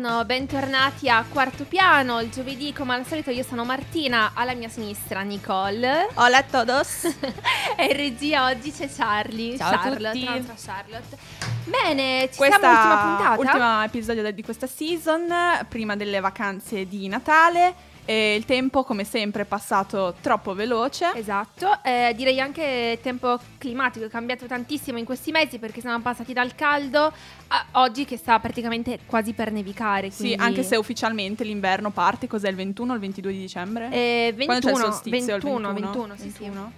buongiorno, bentornati a Quarto Piano. Il giovedì, come al solito, io sono Martina, alla mia sinistra Nicole. Hola a todos. e in regia oggi c'è Charlie. Ciao Charlotte, a tutti. Charlotte. Bene, ci Questa siamo all'ultima puntata. ultimo episodio di questa season, prima delle vacanze di Natale. E il tempo, come sempre, è passato troppo veloce. Esatto, eh, direi anche il tempo climatico è cambiato tantissimo in questi mesi perché siamo passati dal caldo a oggi che sta praticamente quasi per nevicare. Sì, quindi- anche se ufficialmente l'inverno parte, cos'è il 21 o il 22 di dicembre? Eh, 21, Quando c'è il solstizio? Il 21, 21? 21, sì, sì. 21?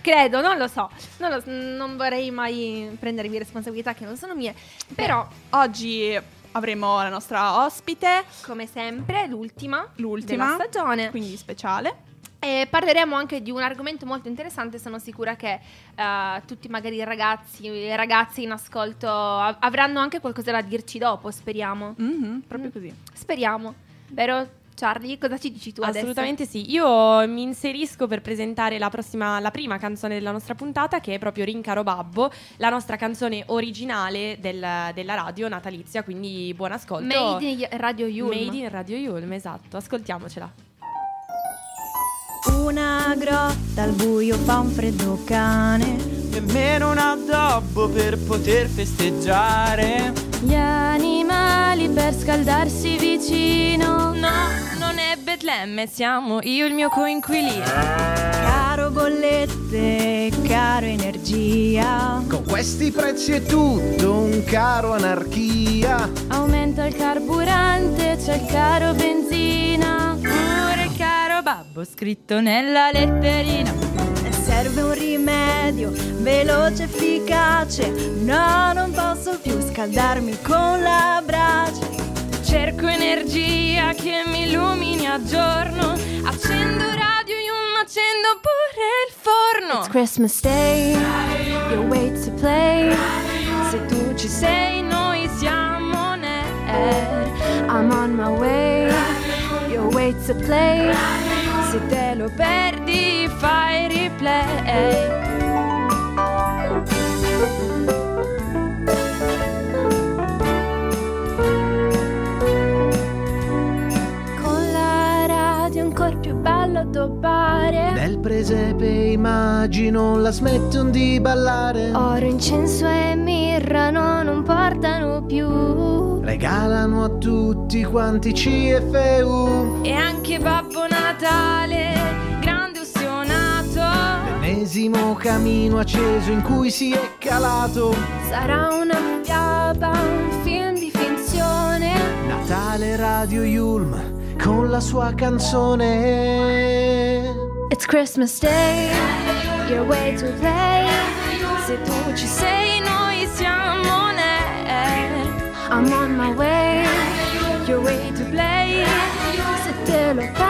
Credo, non lo so. Non, lo- non vorrei mai prendermi responsabilità che non sono mie. Però, Oggi avremo la nostra ospite, come sempre, l'ultima, l'ultima, della stagione. quindi speciale. E parleremo anche di un argomento molto interessante. Sono sicura che eh, tutti, magari i ragazzi e ragazze in ascolto, av- avranno anche qualcosa da dirci dopo. Speriamo. Mhm, proprio Mm. così. Speriamo. Vero, Charlie? Cosa ci dici tu Assolutamente sì, io mi inserisco per presentare la, prossima, la prima canzone della nostra puntata che è proprio Rincaro Babbo, la nostra canzone originale del- della radio natalizia, quindi buon ascolto. adesso? Made in Radio Yulm. Made in Radio Yulm, esatto, ascoltiamocela. Una grotta al buio fa un freddo cane. Nemmeno un addobbo per poter festeggiare. Gli animali per scaldarsi vicino. No, non è Betlemme, siamo io e il mio coinquilino. Caro bollette, caro energia. Con questi prezzi è tutto un caro anarchia. Aumenta il carburante, c'è il caro benzina. Pure il caro babbo scritto nella letterina. E serve un rimedio veloce, efficace. No, non posso più scaldarmi con la brace. Cerco energia che mi illumini a giorno. Accendo radio, Yulm, accendo pure il forno. It's Christmas Day, you wait to play. Se tu ci sei, noi siamo nerd. I'm on my way, you wait to play. Se te lo perdi, fai replay. Con la radio ancora più bello addobbare. Nel presepe immagino la smettono di ballare. Oro, incenso e mirra no, non portano più. Regalano a tutti quanti CFU. E anche Babbo Natale. L'ennesimo camino acceso in cui si è calato. Sarà una fiaba, un film di finzione. Natale Radio Yulm con la sua canzone. It's Christmas Day, your way to play. Se tu ci sei, noi siamo nerd. I'm on my way, your way to play. Se te lo fai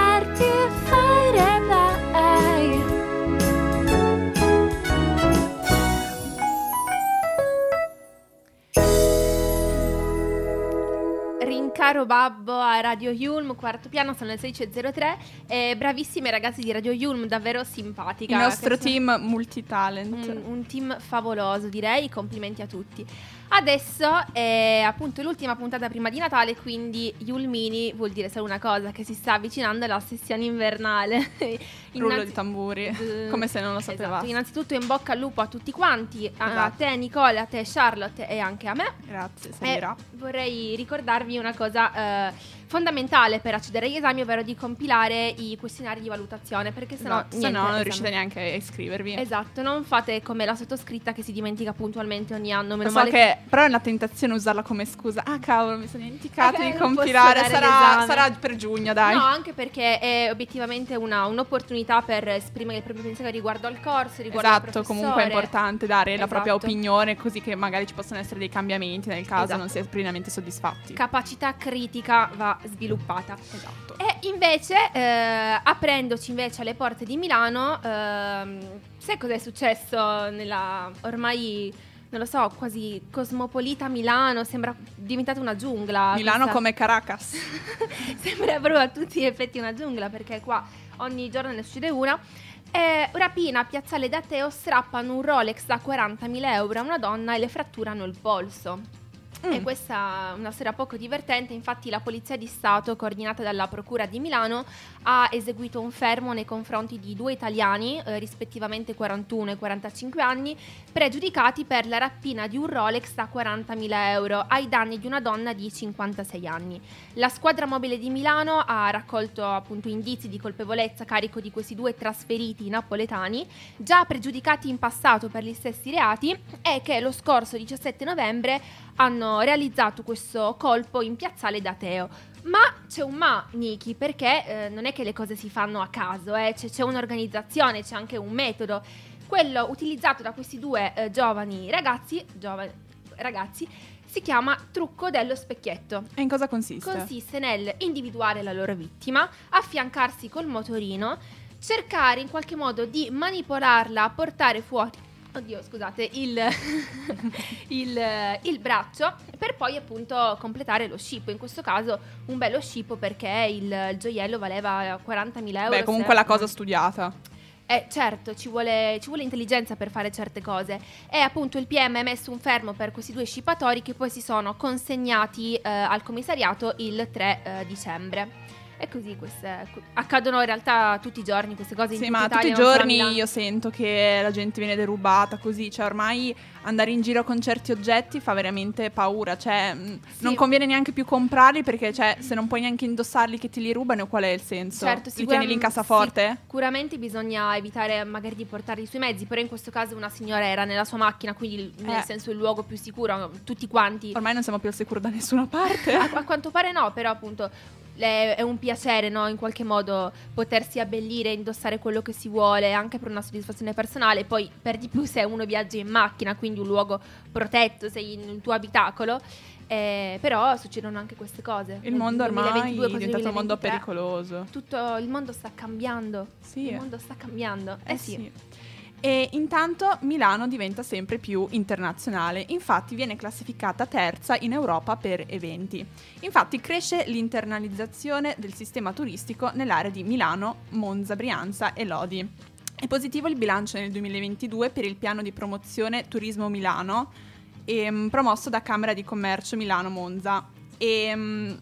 Rincaro Babbo a Radio Yulm, quarto piano, sono le 16.03. E bravissime ragazzi di Radio Yulm, davvero simpatica. Il nostro team multitalent. Un, un team favoloso, direi. Complimenti a tutti. Adesso è appunto l'ultima puntata prima di Natale, quindi Yulmini vuol dire solo una cosa: che si sta avvicinando alla sessione invernale. Rullo Innanzi- di tamburi, Eh, come se non lo sapevate. Esatto, innanzitutto in bocca al lupo a tutti quanti, a Esatto. te Nicola, a te Charlotte e anche a me. Grazie, si E dirà. vorrei ricordarvi una cosa eh, fondamentale per accedere agli esami, ovvero di compilare i questionari di valutazione, perché sennò, No, se no non riuscite neanche a iscrivervi. Esatto, non fate come la sottoscritta che si dimentica puntualmente ogni anno. Meno so che però è una tentazione usarla come scusa. Ah, cavolo, mi sono dimenticato di compilare. Sarà, sarà per giugno, dai. No, anche perché è obiettivamente una- un'opportunità per esprimere il proprio pensiero riguardo al corso, riguardo al Esatto, comunque è importante dare la propria Esatto. opinione così che magari ci possono essere dei cambiamenti nel caso Esatto. non si è pienamente soddisfatti. Capacità critica va sviluppata. esatto. E invece, eh, aprendoci invece alle porte di Milano, ehm, sai cosa è successo nella ormai, non lo so, quasi cosmopolita Milano? Sembra diventata una giungla. Milano questa- come Caracas. Sembra proprio a tutti gli effetti una giungla perché qua ogni giorno ne succede una. Eh, rapina a Piazzale da Teo strappano un Rolex da 40.000 euro a una donna e le fratturano il polso. E questa è una storia poco divertente, infatti la Polizia di Stato, coordinata dalla Procura di Milano, ha eseguito un fermo nei confronti di due italiani, eh, rispettivamente 41 e 45 anni, pregiudicati per la rapina di un Rolex da 40.000 euro ai danni di una donna di 56 anni. La squadra mobile di Milano ha raccolto appunto indizi di colpevolezza a carico di questi due trasferiti napoletani, già pregiudicati in passato per gli stessi reati e che lo scorso 17 novembre hanno realizzato questo colpo in piazzale d'Ateo. Ma c'è un ma, Niki, perché eh, non è che le cose si fanno a caso, eh, c'è, c'è un'organizzazione, c'è anche un metodo. Quello utilizzato da questi due eh, giovani ragazzi, giovani ragazzi, si chiama trucco dello specchietto. E in cosa consiste? Consiste nel individuare la loro vittima, affiancarsi col motorino, cercare in qualche modo di manipolarla, portare fuori Oddio, scusate, il, il, il, braccio per poi appunto completare lo scippo. In questo caso un bello scippo perché il, il gioiello valeva 40.000 euro. Beh, comunque la cosa studiata. Eh, certo, ci vuole, ci vuole, intelligenza per fare certe cose. E appunto il PM ha messo un fermo per questi due scippatori che poi si sono consegnati eh, al commissariato il 3 eh, dicembre. E così queste accadono in realtà tutti i giorni queste cose in Sì, ma tutti i giorni io sento che la gente viene derubata così, cioè ormai andare in giro con certi oggetti fa veramente paura, cioè sì. non conviene neanche più comprarli perché cioè, se non puoi neanche indossarli che ti li rubano qual è il senso? Certo, li tieni lì in cassaforte? Sicuramente bisogna evitare magari di portarli sui mezzi, però in questo caso una signora era nella sua macchina, quindi nel eh. senso il luogo più sicuro, tutti quanti. Ormai non siamo più al sicuro da nessuna parte. a, a quanto pare no, però appunto è un piacere, no? In qualche modo potersi abbellire, indossare quello che si vuole, anche per una soddisfazione personale. Poi, per di più, se uno viaggia in macchina, quindi un luogo protetto, sei in un tuo abitacolo. Eh, però succedono anche queste cose. Il mondo ormai è diventato un mondo pericoloso. Tutto il mondo sta cambiando. Sì. Il mondo sta cambiando. Eh, eh sì. sì. E intanto Milano diventa sempre più internazionale, infatti viene classificata terza in Europa per eventi. Infatti cresce l'internalizzazione del sistema turistico nell'area di Milano, Monza, Brianza e Lodi. È positivo il bilancio nel 2022 per il piano di promozione Turismo Milano, ehm, promosso da Camera di Commercio Milano Monza. E, ehm,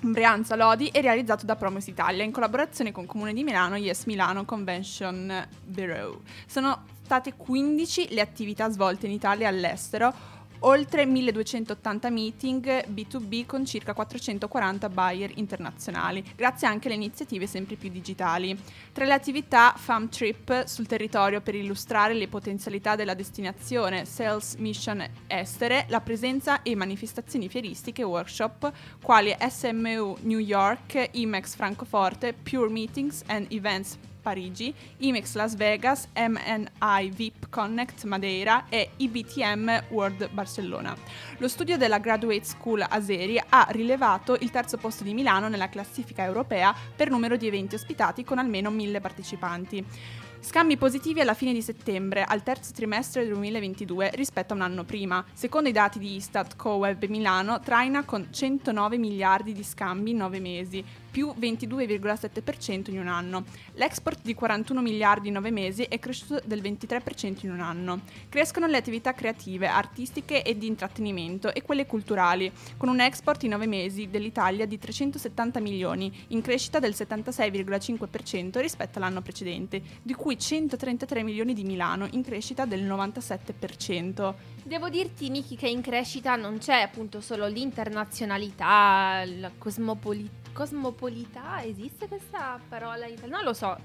Brianza Lodi è realizzato da Promos Italia in collaborazione con Comune di Milano Yes Milano Convention Bureau. Sono state 15 le attività svolte in Italia e all'estero, oltre 1280 meeting B2B con circa 440 buyer internazionali, grazie anche alle iniziative sempre più digitali. Tra le attività Fam Trip sul territorio per illustrare le potenzialità della destinazione, Sales Mission Estere, la presenza e manifestazioni fieristiche e workshop quali SMU New York, IMEX Francoforte, Pure Meetings and Events Parigi, IMEX Las Vegas, MNI VIP Connect Madeira e IBTM World Barcellona. Lo studio della Graduate School Aseri ha rilevato il terzo posto di Milano nella classifica europea per numero di eventi ospitati con almeno 1000 partecipanti. Scambi positivi alla fine di settembre, al terzo trimestre del 2022 rispetto a un anno prima. Secondo i dati di Istat CoWeb Milano, traina con 109 miliardi di scambi in 9 mesi, più 22,7% in un anno. L'export di 41 miliardi in 9 mesi è cresciuto del 23% in un anno. Crescono le attività creative, artistiche e di intrattenimento e quelle culturali, con un export in 9 mesi dell'Italia di 370 milioni, in crescita del 76,5% rispetto all'anno precedente, di cui 133 milioni di Milano, in crescita del 97%. Devo dirti, Niki, che in crescita non c'è appunto solo l'internazionalità, la cosmopolità cosmopolità, esiste questa parola in? Non lo so.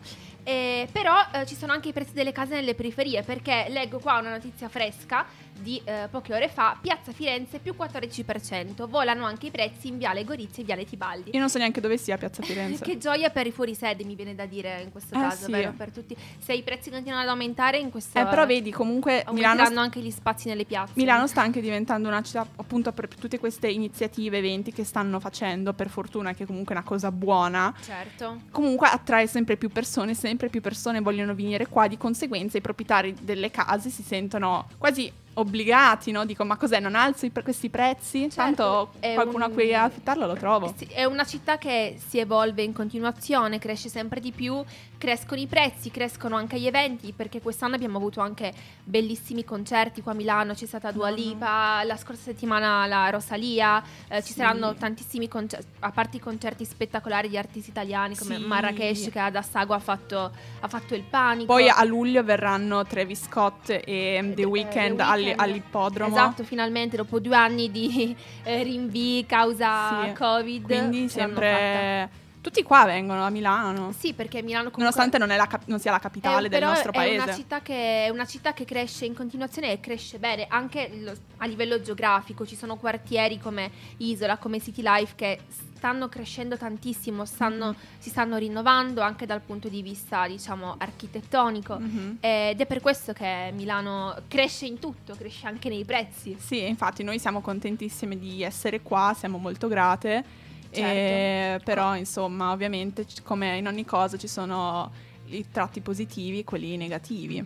Eh, però eh, ci sono anche i prezzi delle case nelle periferie perché leggo qua una notizia fresca di eh, poche ore fa, Piazza Firenze più 14%, volano anche i prezzi in Viale Gorizia e Viale Tibaldi. Io non so neanche dove sia Piazza Firenze. che gioia per i fuorisede mi viene da dire in questo Eh, caso, sì. vero? Per tutti. Se i prezzi continuano ad aumentare in questo Eh, però vedi, comunque Milano, aumenteranno anche gli spazi nelle piazze. Milano sta anche diventando una città appunto per tutte queste iniziative, eventi che stanno facendo, per fortuna che comunque è una cosa buona. Certo. Comunque attrae sempre più persone, sempre più persone vogliono venire qua, di conseguenza i proprietari delle case si sentono quasi obbligati, no? Dico, ma cos'è, non alzo pre- questi prezzi? Certo, Tanto qualcuno un- a cui affittarlo lo trovo. È una città che si evolve in continuazione, cresce sempre di più, crescono i prezzi, crescono anche gli eventi, perché quest'anno abbiamo avuto anche bellissimi concerti qua a Milano, c'è stata Dua. Lipa, la scorsa settimana la Rosalia, eh, ci Sì. saranno tantissimi concerti, a parte i concerti spettacolari di artisti italiani come Sì. Marrakesh che ad Assago ha fatto, ha fatto il panico. Poi a luglio verranno Travis Scott e um, The Eh, Weeknd The all- All'ippodromo. Esatto, finalmente dopo due anni di eh, rinvii causa Sì. Covid. Quindi sempre... Tutti qua vengono a Milano. Sì, perché Milano comunque Nonostante non, è la cap- non sia la capitale Eh, del nostro è paese. Una città che, è una città che cresce in continuazione e cresce bene anche lo- a livello geografico. Ci sono quartieri come Isola, come City Life che stanno crescendo tantissimo, stanno- Mhm. si stanno rinnovando anche dal punto di vista, diciamo, architettonico. Mhm. Ed è per questo che Milano cresce in tutto, cresce anche nei prezzi. Sì, infatti noi siamo contentissime di essere qua, siamo molto grate. Certo. e- però insomma, ovviamente, come in ogni cosa ci sono i tratti positivi e quelli negativi.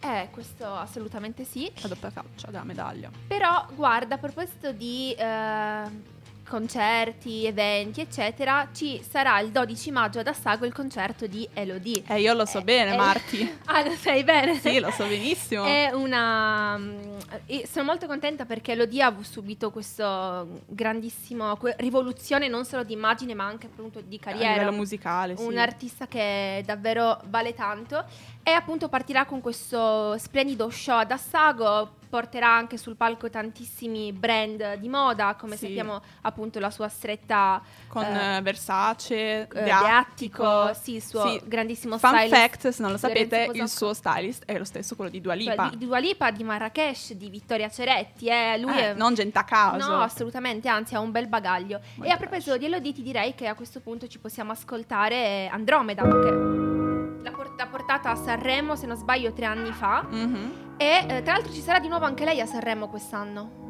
Eh, questo assolutamente sì. La doppia faccia della medaglia. Però, guarda, a proposito di eh, concerti, eventi, eccetera, ci sarà il 12 maggio ad Assago il concerto di Elodie. Eh, io lo so Eh, bene, eh, Marti. Ah, lo sai bene? sì, lo so benissimo. È una. mm, sono molto contenta perché Elodie ha subito questo grandissimo que- rivoluzione non solo di immagine ma anche appunto di a carriera. livello musicale, sì. Un artista che davvero vale tanto e appunto partirà con questo splendido show ad Assago, porterà anche sul palco tantissimi brand di moda, come Sì. sappiamo appunto la sua stretta Con eh, eh, Versace, eh, The The Attico. Attico, sì, il suo Sì. grandissimo Fun stylist. fact, se non lo sapete, il suo stylist è lo stesso quello di Dua Lipa. Di, di Dua Lipa, di Marrakesh, di Vittoria Ceretti, eh, lui Eh, è... non gente a caso. No, assolutamente, anzi ha un bel bagaglio. Molto e a proposito di Elodie ti direi che a questo punto ci possiamo ascoltare Andromeda, che l'ha, port- l'ha portata a Sanremo, se non sbaglio, tre anni fa. Mhm. E eh, tra l'altro ci sarà di nuovo anche lei a Sanremo quest'anno.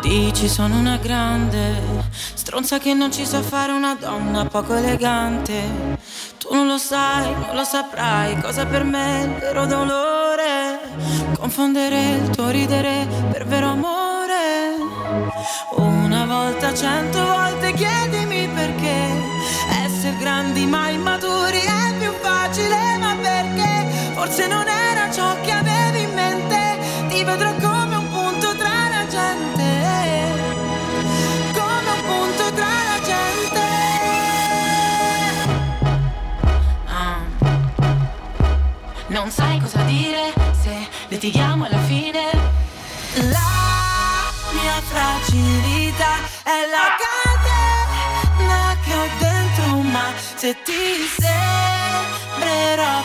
Dici sono una grande stronza che non ci sa fare una donna poco elegante. Tu non lo sai, non lo saprai cosa per me è il vero dolore. Confondere il tuo ridere per vero amore. Una volta, cento volte chiedimi perché essere grandi ma immaturi è più facile, ma perché forse non litighiamo alla fine. La mia fragilità è la catena che ho dentro, ma se ti sembrerò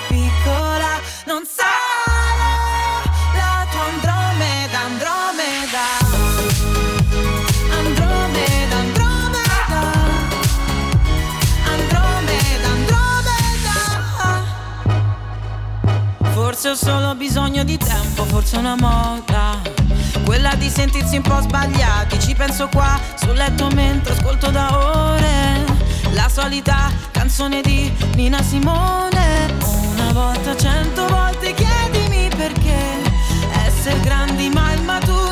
Ho solo bisogno di tempo, forse una moda. Quella di sentirsi un po' sbagliati. Ci penso qua sul letto mentre ascolto da ore. La solita canzone di Nina Simone. Una volta, cento volte chiedimi perché. Essere grandi ma immaturi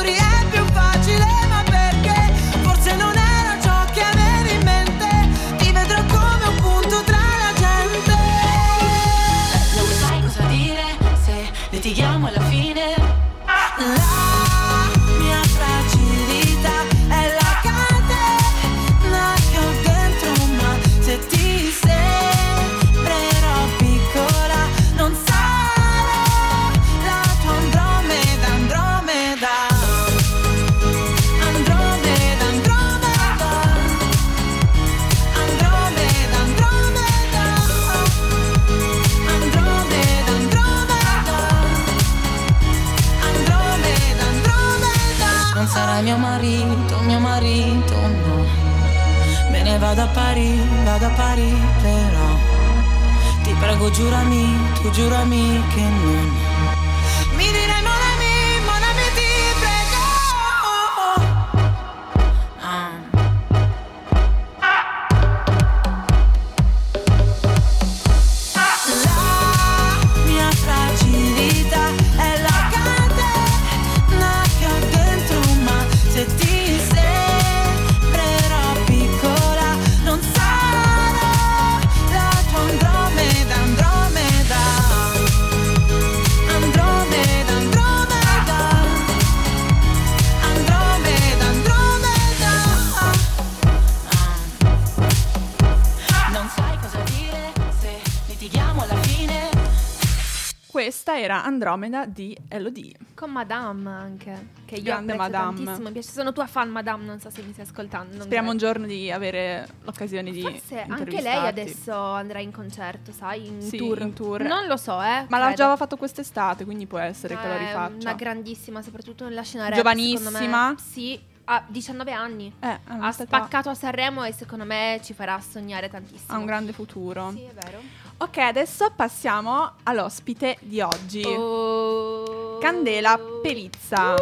Questa era Andromeda di Elodie. Con Madame anche, che io Grande apprezzo Madame. tantissimo, mi piace. Sono tua fan Madame, non so se mi stai ascoltando. non Speriamo un credo. giorno di avere l'occasione di Forse anche lei adesso andrà in concerto, sai, in, Sì, tour. in tour. Non lo so, eh. Ma l'ha credo. già fatto quest'estate, quindi può essere che lo È rifaccia. una grandissima, soprattutto nella scena rap. Giovanissima. Sì, ha 19 anni. Eh, ha spaccato a Sanremo e secondo me ci farà sognare tantissimo. Ha un grande futuro. Sì, è vero. Ok, adesso passiamo all'ospite di oggi. Oh. Candela Perizza,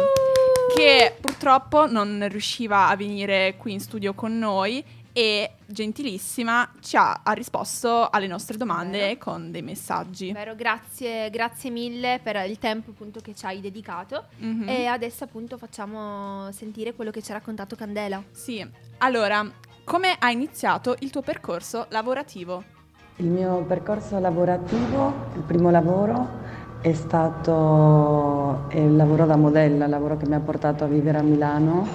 che purtroppo non riusciva a venire qui in studio con noi e gentilissima ci ha, ha risposto alle nostre domande Vero. con dei messaggi. Vero, grazie, grazie mille per il tempo appunto che ci hai dedicato. Mhm. E adesso appunto facciamo sentire quello che ci ha raccontato Candela. Sì, allora, come ha iniziato il tuo percorso lavorativo? Il mio percorso lavorativo, il primo lavoro è stato il lavoro da modella, il lavoro che mi ha portato a vivere a Milano.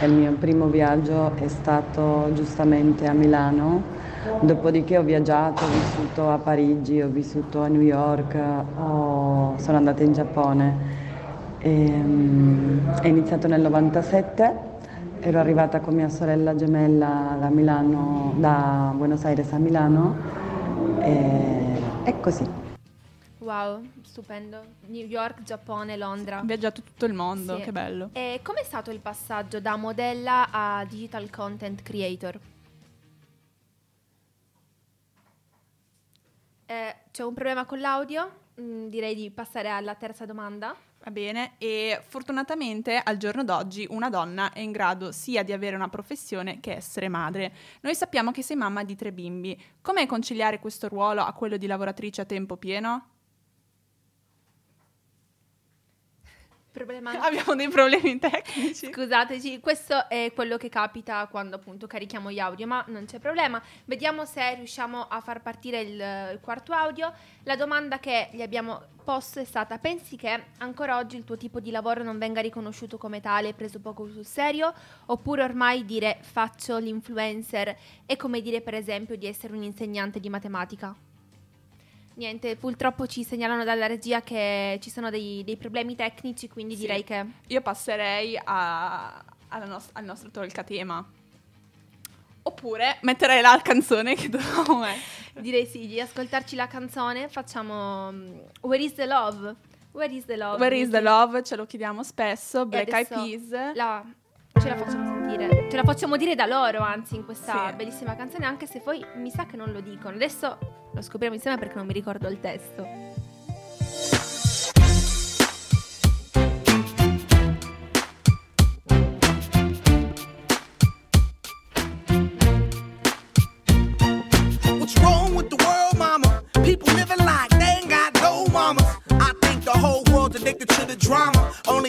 E il mio primo viaggio è stato giustamente a Milano. Dopodiché ho viaggiato, ho vissuto a Parigi, ho vissuto a New York, ho- sono andata in Giappone. Ehm, È iniziato nel 97, ero arrivata con mia sorella gemella da Milano, da Buenos Aires a Milano e è così. Wow, stupendo. New York, Giappone, Londra. Ha viaggiato tutto il mondo, Sì. che bello. E com'è stato il passaggio da modella a digital content creator? Eh, c'è un problema con l'audio? Mm, direi di passare alla terza domanda. Va bene, e fortunatamente al giorno d'oggi una donna è in grado sia di avere una professione che essere madre. Noi sappiamo che sei mamma di tre bimbi. Come conciliare questo ruolo a quello di lavoratrice a tempo pieno? Problema Abbiamo dei problemi tecnici. Scusateci, questo è quello che capita quando appunto carichiamo gli audio, ma non c'è problema. Vediamo se riusciamo a far partire il, il quarto audio. La domanda che gli abbiamo posto è stata: pensi che ancora oggi il tuo tipo di lavoro non venga riconosciuto come tale e preso poco sul serio? Oppure ormai dire faccio l'influencer è come dire per esempio di essere un insegnante di matematica? Niente, purtroppo ci segnalano dalla regia che ci sono dei, dei problemi tecnici, quindi Sì. direi che... Io passerei a- nos- al nostro tolcatema. Oppure metterei la canzone che dovevamo mettere. Direi sì, di ascoltarci la canzone facciamo mm, Where is the Love? Where is the Love? Where is the love? Ce lo chiediamo spesso. Black Eyed Peas. La, ce la facciamo sentire, ce la facciamo dire da loro anzi in questa Sì. bellissima canzone anche se poi mi sa che non lo dicono. Adesso lo scopriamo insieme perché non mi ricordo il testo. What's wrong with the world, mama? People living like they ain't got no mamas. I think the whole world's addicted to the drama,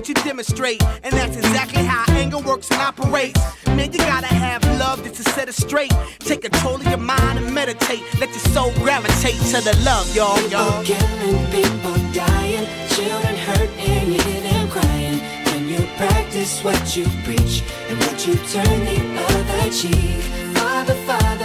what you demonstrate, and that's exactly how anger works and operates. Man, you gotta have love just to set it straight. Take control of your mind and meditate. Let your soul gravitate to the love, y'all. People killing, people dying, children hurt and you hear them crying. When you practice what you preach and what you turn the other cheek. Father, Father,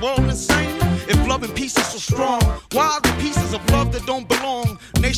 world insane? If love and peace is so strong, why are the pieces of love that don't belong?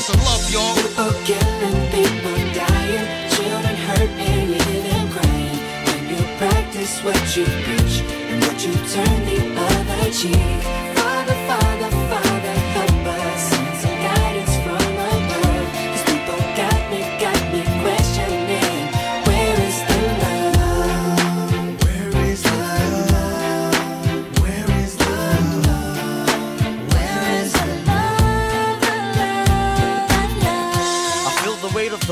Where's the love, y'all? People killing, people dying, children hurt and you hear them crying. When you practice what you preach and what you turn the other cheek.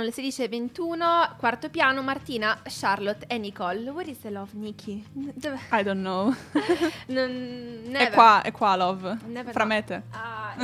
Sono le 16.21, quarto piano, Martina, Charlotte e Nicole. Where is the Love, Nikki? Dove? I don't know. Non, È qua, è qua, love. Never Fra me te. Ah,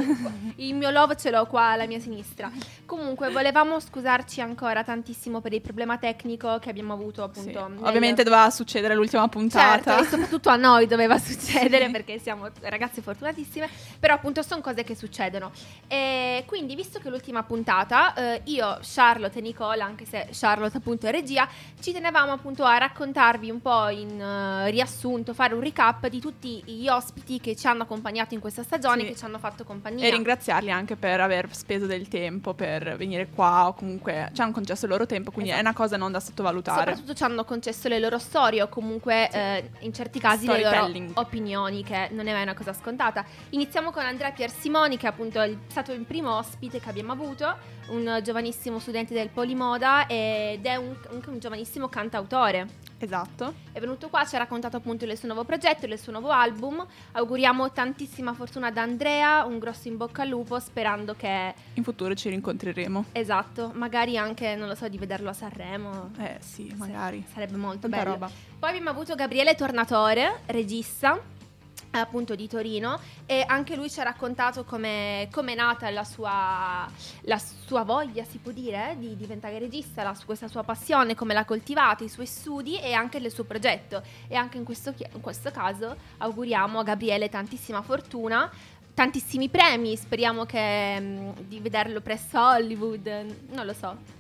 il mio love ce l'ho qua alla mia sinistra. Comunque, volevamo scusarci ancora tantissimo per il problema tecnico che abbiamo avuto appunto. nel- Ovviamente doveva succedere l'ultima puntata. Certo, e soprattutto a noi doveva succedere perché siamo ragazze fortunatissime, però appunto sono cose che succedono. E quindi, visto che l'ultima puntata, eh, io, Charlotte e Nicola, anche se Charlotte appunto è regia, ci tenevamo appunto a raccontarvi un po' in eh, riassunto, fare un recap di tutti gli ospiti che ci hanno accompagnato in questa stagione, Sì. che ci hanno fatto compagnia. E ringraziarli anche per aver speso del tempo per venire qua o comunque ci hanno concesso il loro tempo, quindi è una cosa non da sottovalutare. Soprattutto ci hanno concesso le loro storie o comunque eh, in certi casi le loro opinioni, che non è mai una cosa scontata. Iniziamo con Andrea Piersimoni, che è appunto il- stato il primo ospite che abbiamo avuto, un giovanissimo studente del Polimoda ed è un- anche un giovanissimo cantautore. Esatto. È venuto qua, ci ha raccontato appunto del suo nuovo progetto, del suo nuovo album. Auguriamo tantissima fortuna ad Andrea, un grosso in bocca al lupo, sperando che, In futuro ci rincontreremo. esatto, magari anche, non lo so, di vederlo a Sanremo. Eh sì, magari. Sarebbe molto Tanta bello. roba. Poi abbiamo avuto Gabriele Tornatore, regista appunto di Torino e anche lui ci ha raccontato come è nata la sua, la sua voglia, si può dire, eh, di diventare regista, la, questa sua passione, come l'ha coltivata, i suoi studi e anche il suo progetto. E anche in questo, in questo caso auguriamo a Gabriele tantissima fortuna. Tantissimi premi, speriamo che, mm, di vederlo presso Hollywood, non lo so.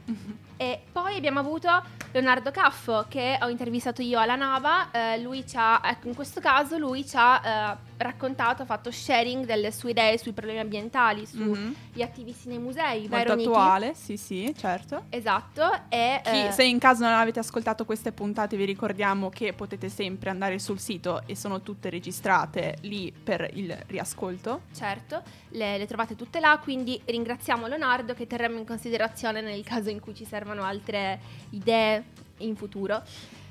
E poi abbiamo avuto Leonardo Caffo che ho intervistato io alla Nava, eh, lui ci ha, ecco in questo caso lui ci ha eh, raccontato, ha fatto sharing delle sue idee sui problemi ambientali, sugli Mhm. attivisti nei musei, Molto vero Niki? attuale, sì sì, certo. Esatto, e Chi- eh, se in caso non avete ascoltato queste puntate vi ricordiamo che potete sempre andare sul sito e sono tutte registrate lì per il riascolto. certo, le, le trovate tutte là, quindi ringraziamo Leonardo che terremo in considerazione nel caso in cui ci servano altre idee in futuro.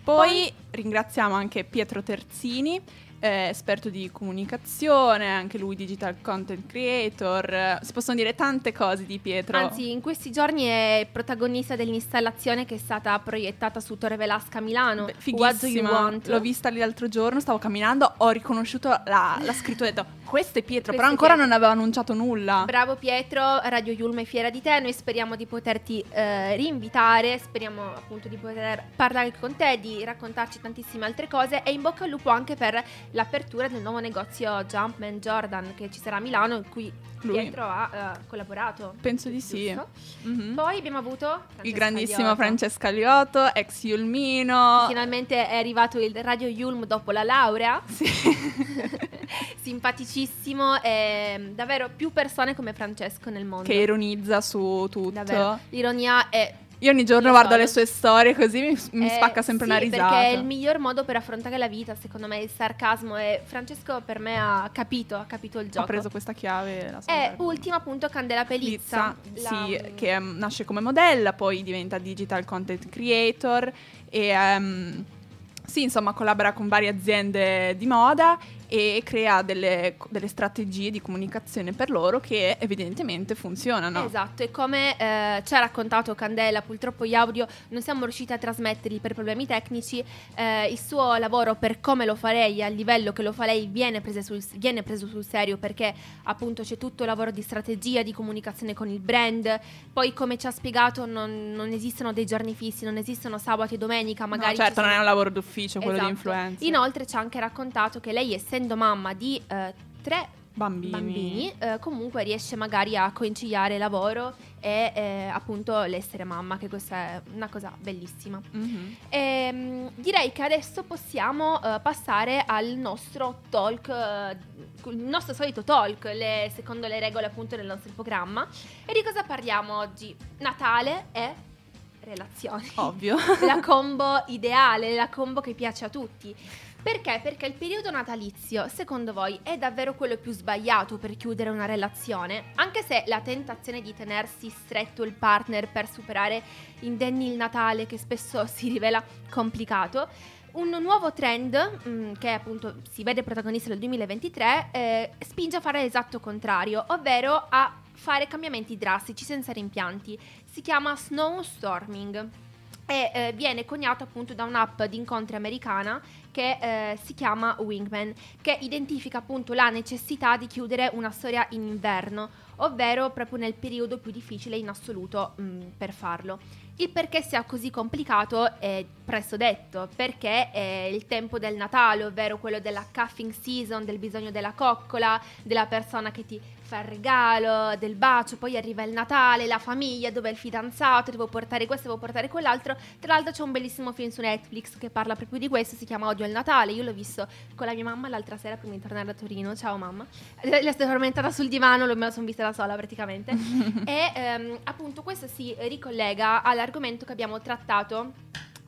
Poi, ringraziamo anche Pietro Terzini, eh, esperto di comunicazione, anche lui digital content creator. Si possono dire tante cose di Pietro. Anzi, in questi giorni è protagonista dell'installazione che è stata proiettata su Torre Velasca a Milano. You fighissima. L'ho vista lì l'altro giorno, stavo camminando, ho riconosciuto la, la scrittura e ho detto Questo è Pietro, Questo però ancora Pietro. non aveva annunciato nulla. Bravo Pietro, Radio Yulma è fiera di te, noi speriamo di poterti eh, rinvitare, speriamo appunto di poter parlare con te, di raccontarci tantissime altre cose e in bocca al lupo anche per l'apertura del nuovo negozio Jumpman Jordan che ci sarà a Milano in cui Lui. Pietro ha eh, collaborato. Penso di sì. Mhm. Poi abbiamo avuto Il Francesca grandissimo Liotto. Francesca Liotto, ex Yulmino. Finalmente è arrivato il Radio Yulm dopo la laurea. Simpaticissimo e davvero più persone come Francesco nel mondo. che ironizza su tutto. Davvero. L'ironia è Io ogni giorno Io guardo sono- le sue storie così mi, mi Eh, spacca sempre sì, una risata. Perché è il miglior modo per affrontare la vita, secondo me, il sarcasmo. E Francesco per me ha capito, ha capito il gioco. Ho preso questa chiave. La so E bene. ultima appunto Candela Pelizza. Pizza, La- sì, che mm, nasce come modella, poi diventa digital content creator e ehm, sì, insomma, collabora con varie aziende di moda e crea delle, delle strategie di comunicazione per loro che evidentemente funzionano. Esatto, e come eh, ci ha raccontato Candela, purtroppo gli audio non siamo riusciti a trasmetterli per problemi tecnici, eh, il suo lavoro per come lo fa lei, al livello che lo fa lei, viene, sul- viene preso sul serio perché appunto c'è tutto il lavoro di strategia, di comunicazione con il brand, poi come ci ha spiegato non, non esistono dei giorni fissi, non esistono sabato e domenica, No, magari... ci certo, sono- non è un lavoro d'ufficio quello Esatto. di influencer. Inoltre ci ha anche raccontato che lei, essendo mamma di eh, tre Bambini. bambini, eh, comunque riesce magari a conciliare lavoro e eh, appunto l'essere mamma, che questa è una cosa bellissima. Mhm. Ehm, direi che adesso possiamo eh, passare al nostro talk, eh, il nostro solito talk, le- secondo le regole appunto del nostro programma. E di cosa parliamo oggi? Natale e relazioni. Ovvio. la combo ideale, la combo che piace a tutti. Perché? Perché il periodo natalizio, secondo voi, è davvero quello più sbagliato per chiudere una relazione? Anche se la tentazione di tenersi stretto il partner per superare indenni il Natale, che spesso si rivela complicato, un nuovo trend, mm, che appunto si vede protagonista nel 2023, eh, spinge a fare l'esatto contrario, ovvero a fare cambiamenti drastici senza rimpianti. Si chiama snowstorming e eh, viene coniato appunto da un'app di incontri americana che eh, si chiama Wingman, che identifica appunto la necessità di chiudere una storia in inverno, ovvero proprio nel periodo più difficile in assoluto mm, per farlo. Il perché sia così complicato è presto detto, perché è il tempo del Natale, ovvero quello della cuffing season, del bisogno della coccola, della persona che ti fa il regalo, del bacio, poi arriva il Natale, la famiglia, dove è il fidanzato, devo portare questo, devo portare quell'altro. Tra l'altro c'è un bellissimo film su Netflix che parla proprio di questo, si chiama Odio al Natale, io l'ho visto con la mia mamma l'altra sera prima di tornare a Torino, ciao mamma. Eh, La sto tormentata sul divano, me la sono vista da sola praticamente. e ehm, appunto questo si ricollega all'argomento che abbiamo trattato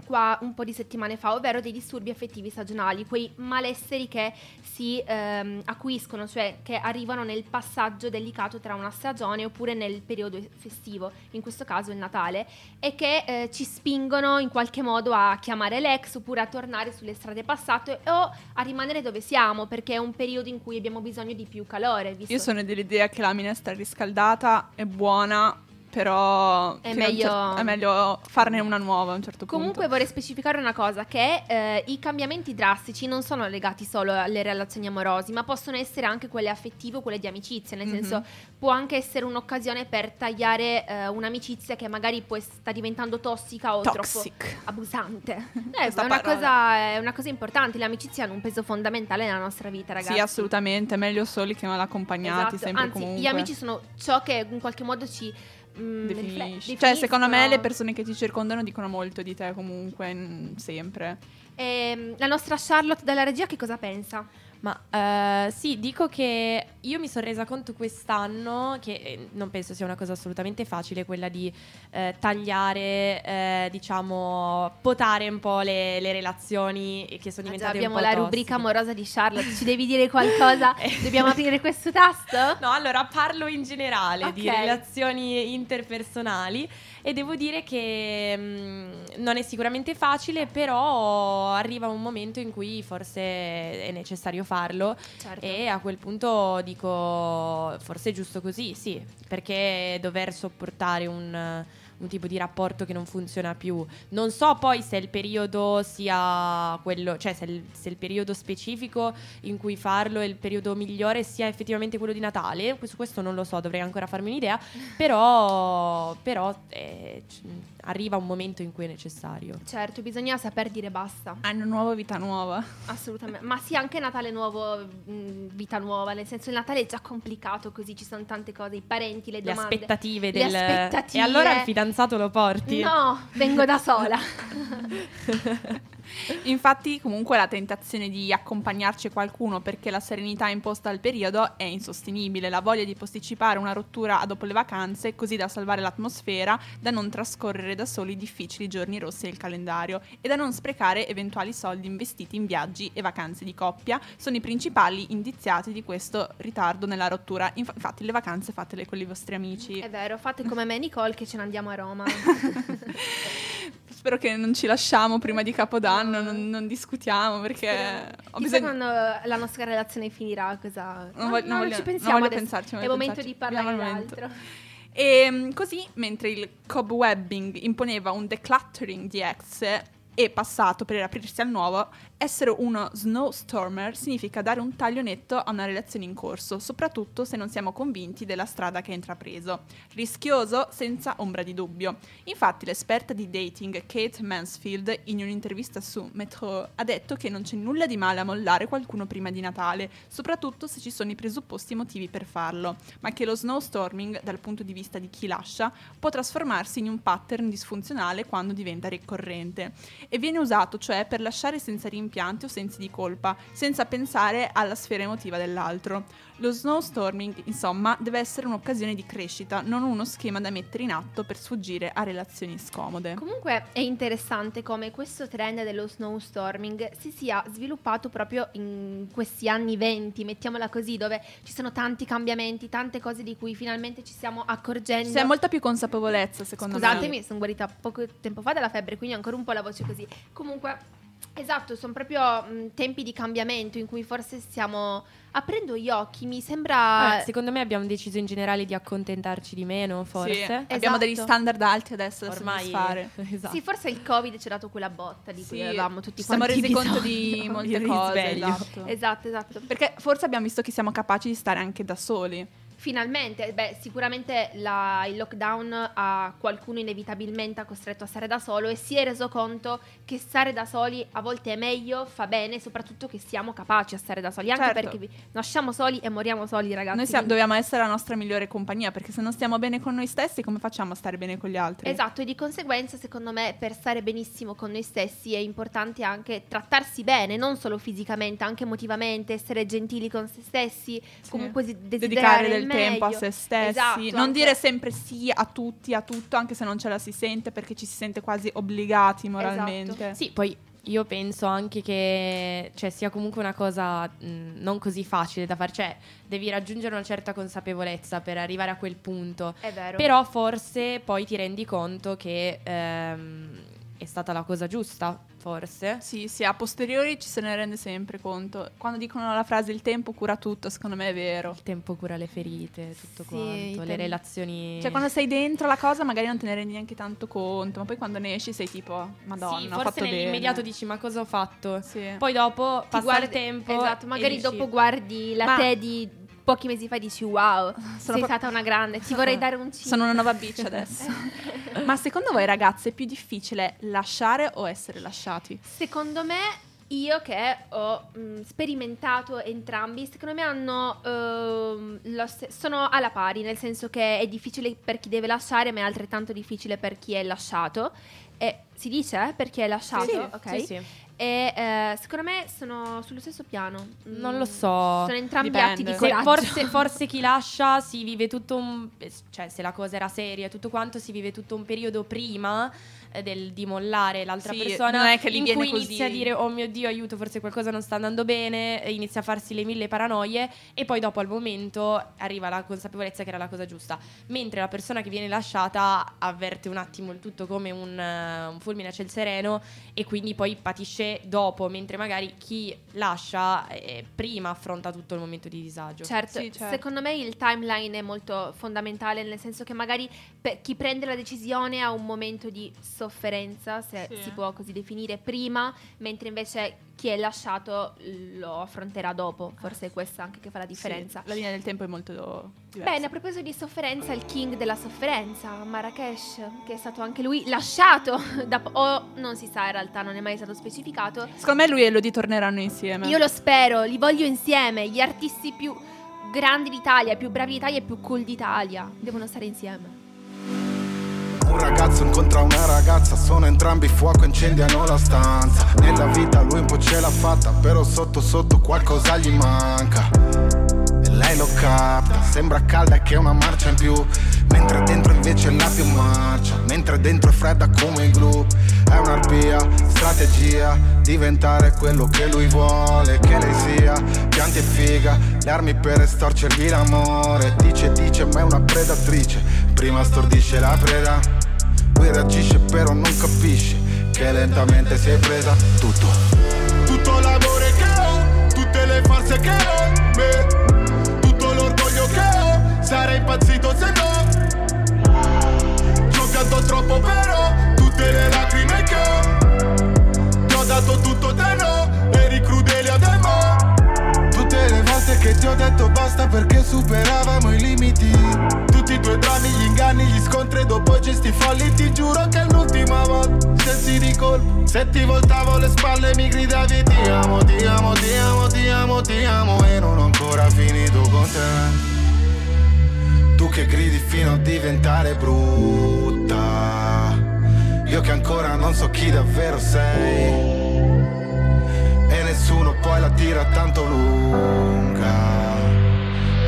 qua un po' di settimane fa, ovvero dei disturbi affettivi stagionali, quei malesseri che si ehm, acuiscono, cioè che arrivano nel passaggio delicato tra una stagione oppure nel periodo festivo, in questo caso il Natale, e che eh, ci spingono in qualche modo a chiamare l'ex oppure a tornare sulle strade passate o a rimanere dove siamo, perché è un periodo in cui abbiamo bisogno di più calore. Io sono dell'idea che la minestra riscaldata è buona, però È meglio- cer- è meglio farne una nuova a un certo punto. Comunque vorrei specificare una cosa, che eh, i cambiamenti drastici non sono legati solo alle relazioni amorosi, ma possono essere anche quelle affettive o quelle di amicizia, nel Mhm. senso può anche essere un'occasione per tagliare eh, un'amicizia che magari poi sta diventando tossica o Toxic. troppo abusante. Eh, è, una cosa, è una cosa importante, le amicizie hanno un peso fondamentale nella nostra vita, ragazzi. Sì, assolutamente, meglio soli che mal accompagnati, Esatto, sempre Anzi, comunque. gli amici sono ciò che in qualche modo ci mm, Definisci. Cioè, secondo me le persone che ti circondano dicono molto di te comunque, mm, sempre. Ehm, la nostra Charlotte della regia che cosa pensa? Ma eh, sì, dico che io mi sono resa conto quest'anno che eh, non penso sia una cosa assolutamente facile quella di eh, tagliare, eh, diciamo, potare un po' le, le relazioni che sono Ah, già, diventate abbiamo un po' la tossiche. rubrica amorosa di Charlotte. Ci devi dire qualcosa? Dobbiamo aprire questo tasto? No, allora parlo in generale di Ok. relazioni interpersonali e devo dire che mm, non è sicuramente facile, però arriva un momento in cui forse è necessario farlo Certo. e a quel punto dico forse è giusto così, sì, perché dover sopportare un, un tipo di rapporto che non funziona più. Non so poi se il periodo sia quello, cioè se il, se il periodo specifico in cui farlo è il periodo migliore sia effettivamente quello di Natale, su questo non lo so, dovrei ancora farmi un'idea, però, però eh, c- arriva un momento in cui è necessario. Certo, bisogna saper dire basta. Anno nuovo, vita nuova. Assolutamente. Ma sì, anche Natale nuovo, mh, vita nuova. Nel senso, il Natale è già complicato così, ci sono tante cose, i parenti, le Le domande. aspettative Le del... aspettative. E allora il fidanzato lo porti? No, vengo da sola. Infatti, comunque, la tentazione di accompagnarci qualcuno perché la serenità imposta al periodo è insostenibile. La voglia di posticipare una rottura dopo le vacanze, così da salvare l'atmosfera, da non trascorrere da soli i difficili giorni rossi del calendario e da non sprecare eventuali soldi investiti in viaggi e vacanze di coppia, sono i principali indiziati di questo ritardo nella rottura. Inf- infatti, le vacanze fatele con i vostri amici. È vero, fate come me, Nicole, che ce ne andiamo a Roma. Spero che non ci lasciamo prima di Capodanno, non, non discutiamo perché ho Chissà bisogno. quando la nostra relazione finirà, cosa... Non No, voglio- no, non voglio- ci non pensiamo adesso. pensarci, non È voglio momento di parlare di il altro. E mm, così, mentre il cobwebbing imponeva un decluttering di ex e passato per aprirsi al nuovo, essere uno snowstormer significa dare un taglio netto a una relazione in corso, soprattutto se non siamo convinti della strada che ha intrapreso. Rischioso senza ombra di dubbio. Infatti l'esperta di dating Kate Mansfield in un'intervista su Metro ha detto che non c'è nulla di male a mollare qualcuno prima di Natale, soprattutto se ci sono i presupposti emotivi per farlo, ma che lo snowstorming dal punto di vista di chi lascia può trasformarsi in un pattern disfunzionale quando diventa ricorrente e viene usato cioè per lasciare senza rimpianti o sensi di colpa, senza pensare alla sfera emotiva dell'altro. Lo snowstorming, insomma, deve essere un'occasione di crescita, non uno schema da mettere in atto per sfuggire a relazioni scomode. Comunque è interessante come questo trend dello snowstorming si sia sviluppato proprio in questi anni 20, mettiamola così, dove ci sono tanti cambiamenti, tante cose di cui finalmente ci stiamo accorgendo. C'è molta più consapevolezza, secondo Scusatemi, me. sono guarita poco tempo fa dalla febbre, quindi ho ancora un po' la voce così. Comunque, esatto, sono proprio mh, tempi di cambiamento in cui forse stiamo aprendo gli occhi. Mi sembra... Eh, secondo me abbiamo deciso in generale di accontentarci di meno, forse. Sì, abbiamo Esatto. degli standard alti adesso da Ormai- soddisfare. esatto. Sì, forse il Covid ci ha dato quella botta di cui Sì, avevamo tutti ci siamo quanti resi conto di molte Il cose. Esatto. Esatto, esatto. Perché forse abbiamo visto che siamo capaci di stare anche da soli. Finalmente, beh, sicuramente la- il lockdown a qualcuno inevitabilmente ha costretto a stare da solo e si è reso conto che stare da soli a volte è meglio, fa bene, soprattutto che siamo capaci a stare da soli, anche Certo. perché nasciamo soli e moriamo soli, ragazzi. Noi siamo- quindi- dobbiamo essere la nostra migliore compagnia, perché se non stiamo bene con noi stessi, come facciamo a stare bene con gli altri? Esatto, e di conseguenza, secondo me, per stare benissimo con noi stessi è importante anche trattarsi bene, non solo fisicamente, anche emotivamente, essere gentili con se stessi, comunque si- desiderare Dedicare del il tempo a se stessi, Esatto, non anche- dire sempre sì a tutti, a tutto, anche se non ce la si sente, perché ci si sente quasi obbligati moralmente. Esatto. Sì, poi io penso anche che cioè, sia comunque una cosa mh, non così facile da fare, cioè devi raggiungere una certa consapevolezza per arrivare a quel punto. È vero. Però forse poi ti rendi conto che ehm, è stata la cosa giusta, forse. Sì, sì, a posteriori ci se ne rende sempre conto. Quando dicono la frase il tempo cura tutto, secondo me è vero. Il tempo cura le ferite, tutto Sì, quanto, le relazioni. Cioè, quando sei dentro la cosa, magari non te ne rendi neanche tanto conto, ma poi quando ne esci sei tipo, Madonna, sì, ho forse fatto bene. nell'immediato dici ma cosa ho fatto? Sì. Poi dopo passa guardi- il tempo. Esatto, magari dici- dopo guardi la te di pochi mesi fa dici wow, sei pro- stata una grande, ti vorrei dare un 5. Sono una nuova bitch adesso. ma secondo voi, ragazze, è più difficile lasciare o essere lasciati? Secondo me, io che ho mh, sperimentato entrambi, secondo me hanno ehm, lo ste- sono alla pari, nel senso che è difficile per chi deve lasciare, ma è altrettanto difficile per chi è lasciato. E si dice eh, per chi è lasciato? Sì, ok. sì, sì. E eh, secondo me sono sullo stesso piano. Mm, Non lo so. Sono entrambi Dipende. atti di coraggio. forse, forse chi lascia si vive tutto un. cioè, se la cosa era seria e tutto quanto, si vive tutto un periodo prima del, di mollare l'altra Sì, persona. non è che in viene cui così. inizia a dire: Oh mio dio, aiuto, forse qualcosa non sta andando bene. e inizia a farsi le mille paranoie. E poi, dopo al momento, arriva la consapevolezza che era la cosa giusta. Mentre la persona che viene lasciata avverte un attimo il tutto come un. eh, un fulmine a ciel sereno e quindi poi patisce dopo, mentre magari chi lascia eh, prima affronta tutto il momento di disagio. Certo, Sì, certo. secondo me il timeline è molto fondamentale, nel senso che magari per chi prende la decisione ha un momento di sofferenza, se Sì. si può così definire, prima, mentre invece chi è lasciato lo affronterà dopo. Forse è questa anche che fa la differenza. Sì, la linea del tempo è molto diversa. Bene, a proposito di sofferenza, il king della sofferenza, Marrakesh, che è stato anche lui lasciato da po- o non si sa in realtà, non è mai stato specificato. Secondo me lui e Elodie torneranno insieme. Io lo spero, li voglio insieme, gli artisti più grandi d'Italia, più bravi d'Italia e più cool d'Italia, devono stare insieme. Un ragazzo incontra una ragazza, sono entrambi fuoco, incendiano la stanza. Nella vita lui un po' ce l'ha fatta, però sotto sotto qualcosa gli manca. E lei lo capta, sembra calda che è una marcia in più. Mentre dentro invece la più marcia, mentre dentro è fredda come il glue. È un'arpia, strategia, diventare quello che lui vuole che lei sia. Pianti e figa, le armi per estorcergli l'amore. Dice, dice, ma è una predatrice. Prima stordisce la preda, poi reagisce però non capisce che lentamente si è presa. Tutto. Tutto l'amore che ho, tutte le forze che ho, me, tutto l'orgoglio che ho, sarei impazzito se no. Ci ho pianto troppo però, tutte le lacrime che ho, ti ho dato tutto te no, che ti ho detto basta perché superavamo i limiti. Tutti i tuoi drammi, gli inganni, gli scontri dopo gesti folli Ti giuro che l'ultima volta Sensi di colpo Se ti voltavo le spalle mi gridavi Ti amo, ti amo, ti amo, ti amo, ti amo E non ho ancora finito con te. Tu che gridi fino a diventare brutta. Io che ancora non so chi davvero sei. E nessuno poi la tira tanto lunga.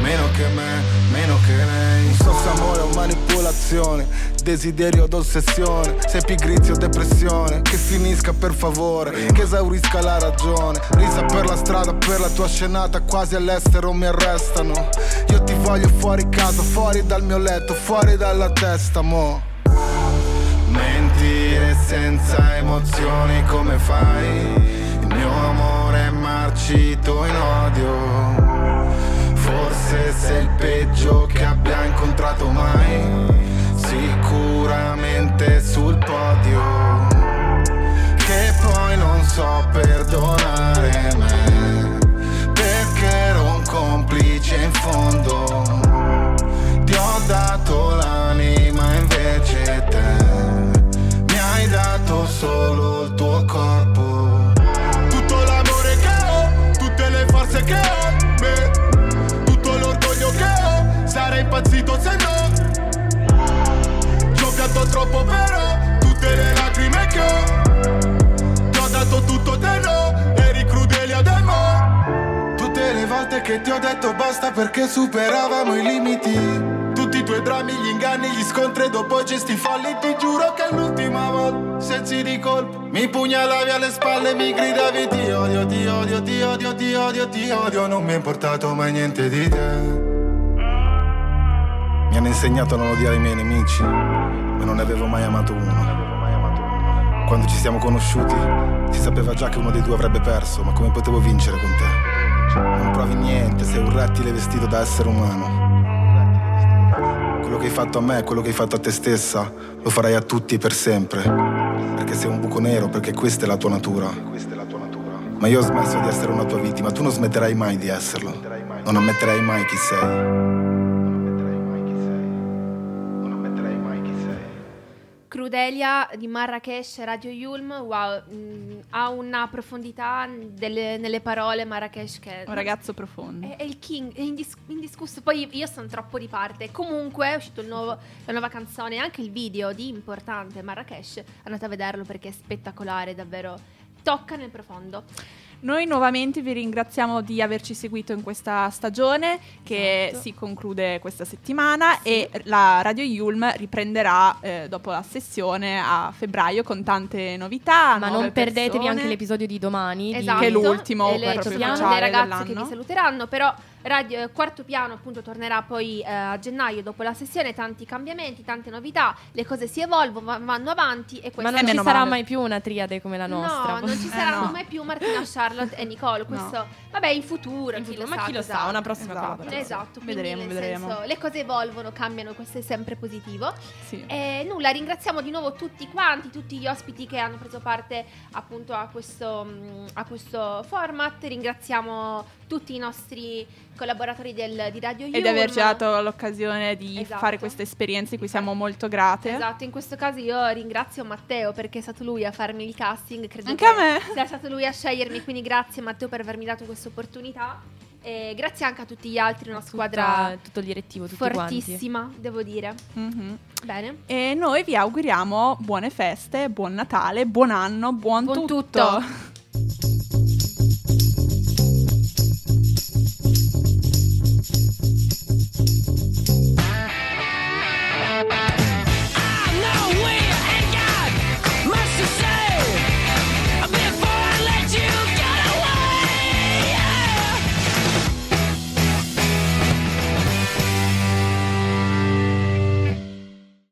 Meno che me, meno che lei. Un sosso amore o manipolazione. Desiderio od ossessione. Se pigrizia o depressione. Che finisca per favore. Che esaurisca la ragione. Risa per la strada, per la tua scenata. Quasi all'estero mi arrestano. Io ti voglio fuori casa, fuori dal mio letto, fuori dalla testa, mo. Mentire senza emozioni come fai? Il mio amore è marcito in odio. Forse sei il peggio che abbia incontrato mai. Sicuramente sul podio. Che poi non so perdonare me. Perché ero un complice in fondo. Ti ho dato l'anima invece te mi hai dato solo il tuo corpo. Tutto l'amore che ho, tutte le forze che ho, troppo però, tutte le lacrime che ti ho dato tutto te no, eri crudele a demo. Tutte le volte che ti ho detto basta perché superavamo i limiti. Tutti i tuoi drammi, gli inganni, gli scontri e dopo gesti folli Ti giuro che è l'ultima volta, sensi di colpo Mi pugnalavi alle spalle, mi gridavi Ti odio, ti odio, ti odio, ti odio, ti odio Non mi è importato mai niente di te. Hanno insegnato a non odiare i miei nemici, ma non ne avevo mai amato uno. Quando ci siamo conosciuti, si sapeva già che uno dei due avrebbe perso, ma come potevo vincere con te? Non provi niente, sei un rettile vestito da essere umano. Quello che hai fatto a me, quello che hai fatto a te stessa, lo farai a tutti per sempre. Perché sei un buco nero, perché questa è la tua natura. Ma io ho smesso di essere una tua vittima, tu non smetterai mai di esserlo. Non ammetterai mai chi sei. Crudelia di Marrakesh, Radio Yulm, wow, mh, ha una profondità delle- nelle parole Marrakesh che... Un ragazzo profondo. È, è il king, è indis- indiscusso. Poi io sono troppo di parte. Comunque è uscito il nuovo- la nuova canzone, anche il video di Importante Marrakesh. Andate a vederlo perché è spettacolare, davvero tocca nel profondo. Noi nuovamente vi ringraziamo di averci seguito in questa stagione che Esatto. si conclude questa settimana e la Radio Yulm riprenderà eh, dopo la sessione a febbraio con tante novità. Ma non perdetevi persone. anche l'episodio di domani. di- Esatto. Che è l'ultimo E le, ufficiale le ragazze che dell'anno. vi saluteranno, però Radio, eh, quarto piano appunto tornerà poi eh, a gennaio dopo la sessione, tanti cambiamenti, tante novità, le cose si evolvono, va- vanno avanti e questo Ma non ci sarà male. mai più una triade come la nostra. No, non ci Eh, saranno no. mai più Martina Charlotte e Nicole. Questo, vabbè, in futuro. In chi futuro, lo ma sa chi lo sa, una prossima Esatto. collaborazione. Esatto, quindi Vedremo, nel vedremo. senso, le cose evolvono, cambiano, questo è sempre positivo. Sì. E nulla, ringraziamo di nuovo tutti quanti, tutti gli ospiti che hanno preso parte appunto a questo, mm, a questo format. Ringraziamo tutti i nostri collaboratori del- di Radio E Yulm. di averci dato l'occasione di Esatto. fare queste esperienze di cui siamo molto grate. Esatto, in questo caso io ringrazio Matteo perché è stato lui a farmi il casting. Credo Anche che a me. sia stato lui a scegliermi, quindi grazie Matteo per avermi dato questa opportunità. E grazie anche a tutti gli altri, una squadra Tutta- tutto il direttivo, fortissima, devo dire. Mhm. Bene. E noi vi auguriamo buone feste, buon Natale, buon anno, buon, Buon tutto. tutto.